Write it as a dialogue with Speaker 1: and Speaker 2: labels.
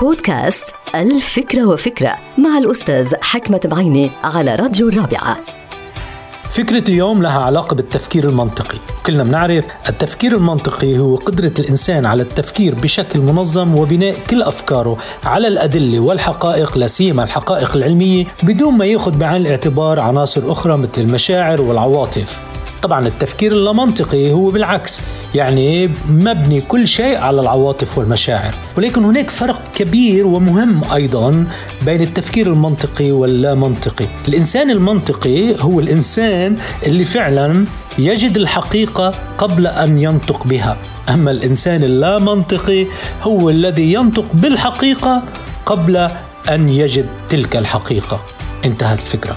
Speaker 1: بودكاست الفكرة وفكرة مع الأستاذ حكمة بعيني على راديو الرابعة.
Speaker 2: فكرة اليوم لها علاقة بالتفكير المنطقي. كلنا بنعرف التفكير المنطقي هو قدرة الإنسان على التفكير بشكل منظم وبناء كل أفكاره على الأدلة والحقائق لا سيما الحقائق العلمية بدون ما يأخذ بعين الاعتبار عناصر أخرى مثل المشاعر والعواطف. طبعا التفكير اللامنطقي هو بالعكس يعني مبني كل شيء على العواطف والمشاعر. ولكن هناك فرق كبير ومهم أيضا بين التفكير المنطقي واللا منطقي الإنسان المنطقي هو الإنسان اللي فعلا يجد الحقيقة قبل أن ينطق بها. أما الإنسان اللا منطقي هو الذي ينطق بالحقيقة قبل أن يجد تلك الحقيقة. انتهت الفكرة.